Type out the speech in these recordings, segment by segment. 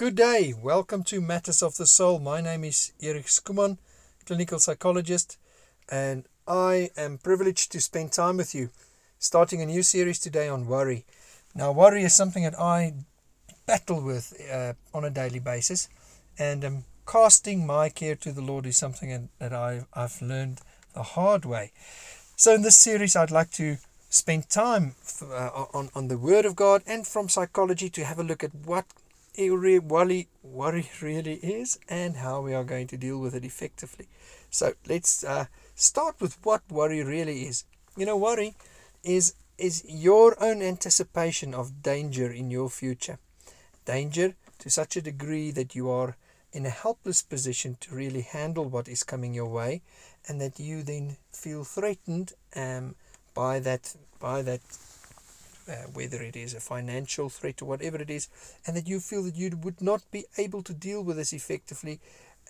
Good day. Welcome to Matters of the Soul. My name is Erik Skuman, clinical psychologist, and I am privileged to spend time with you, starting a new series today on worry. Now, worry is something that I battle with uh, on a daily basis, and um, casting my care to the Lord is something that I, I've learned the hard way. So, in this series, I'd like to spend time uh, on, on the Word of God and from psychology to have a look at what worry, worry really is and how we are going to deal with it effectively. So, let's uh, start with what worry really is. You know, worry is is your own anticipation of danger in your future. Danger to such a degree that you are in a helpless position to really handle what is coming your way and that you then feel threatened um, by that by that uh, whether it is a financial threat or whatever it is and that you feel that you would not be able to deal with this effectively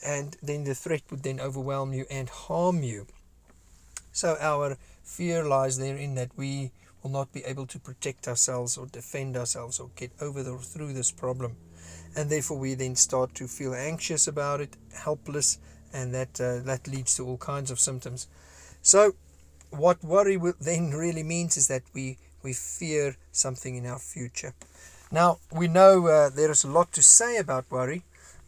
and then the threat would then overwhelm you and harm you so our fear lies therein that we will not be able to protect ourselves or defend ourselves or get over or through this problem and therefore we then start to feel anxious about it helpless and that uh, that leads to all kinds of symptoms. So, what worry then really means is that we we fear something in our future. Now we know uh, there is a lot to say about worry,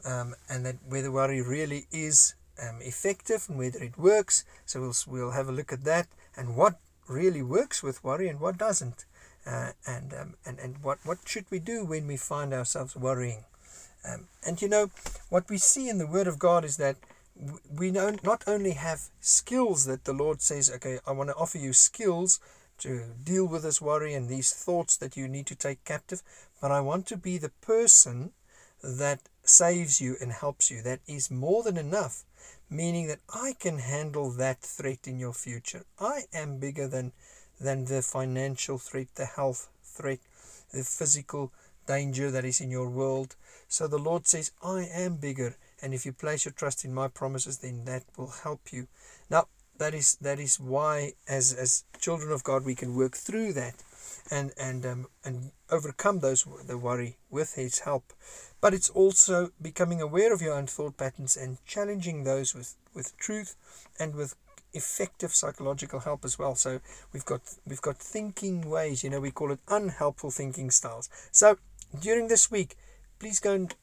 um, and that whether worry really is um, effective and whether it works. So we'll we'll have a look at that and what really works with worry and what doesn't, uh, and um, and and what what should we do when we find ourselves worrying. Um, and you know what we see in the Word of God is that we not only have skills that the Lord says, okay, I want to offer you skills to deal with this worry and these thoughts that you need to take captive, but I want to be the person that saves you and helps you. That is more than enough, meaning that I can handle that threat in your future. I am bigger than than the financial threat, the health threat, the physical danger that is in your world. So the Lord says, I am bigger and if you place your trust in my promises then that will help you now that is that is why as as children of god we can work through that and and um, and overcome those the worry with his help. But it's also becoming aware of your own thought patterns and challenging those with with truth and with effective psychological help as well. So we've got we've got thinking ways you know we call it unhelpful thinking styles. So during this week please go and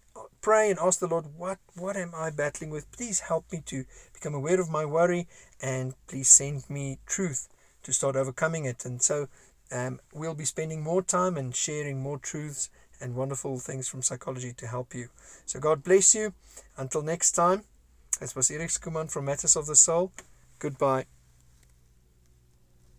pray and ask the Lord, what, what am I battling with? Please help me to become aware of my worry and please send me truth to start overcoming it. And so um, we'll be spending more time and sharing more truths and wonderful things from psychology to help you. So God bless you. Until next time, this was Eric Skuman from Matters of the Soul. Goodbye.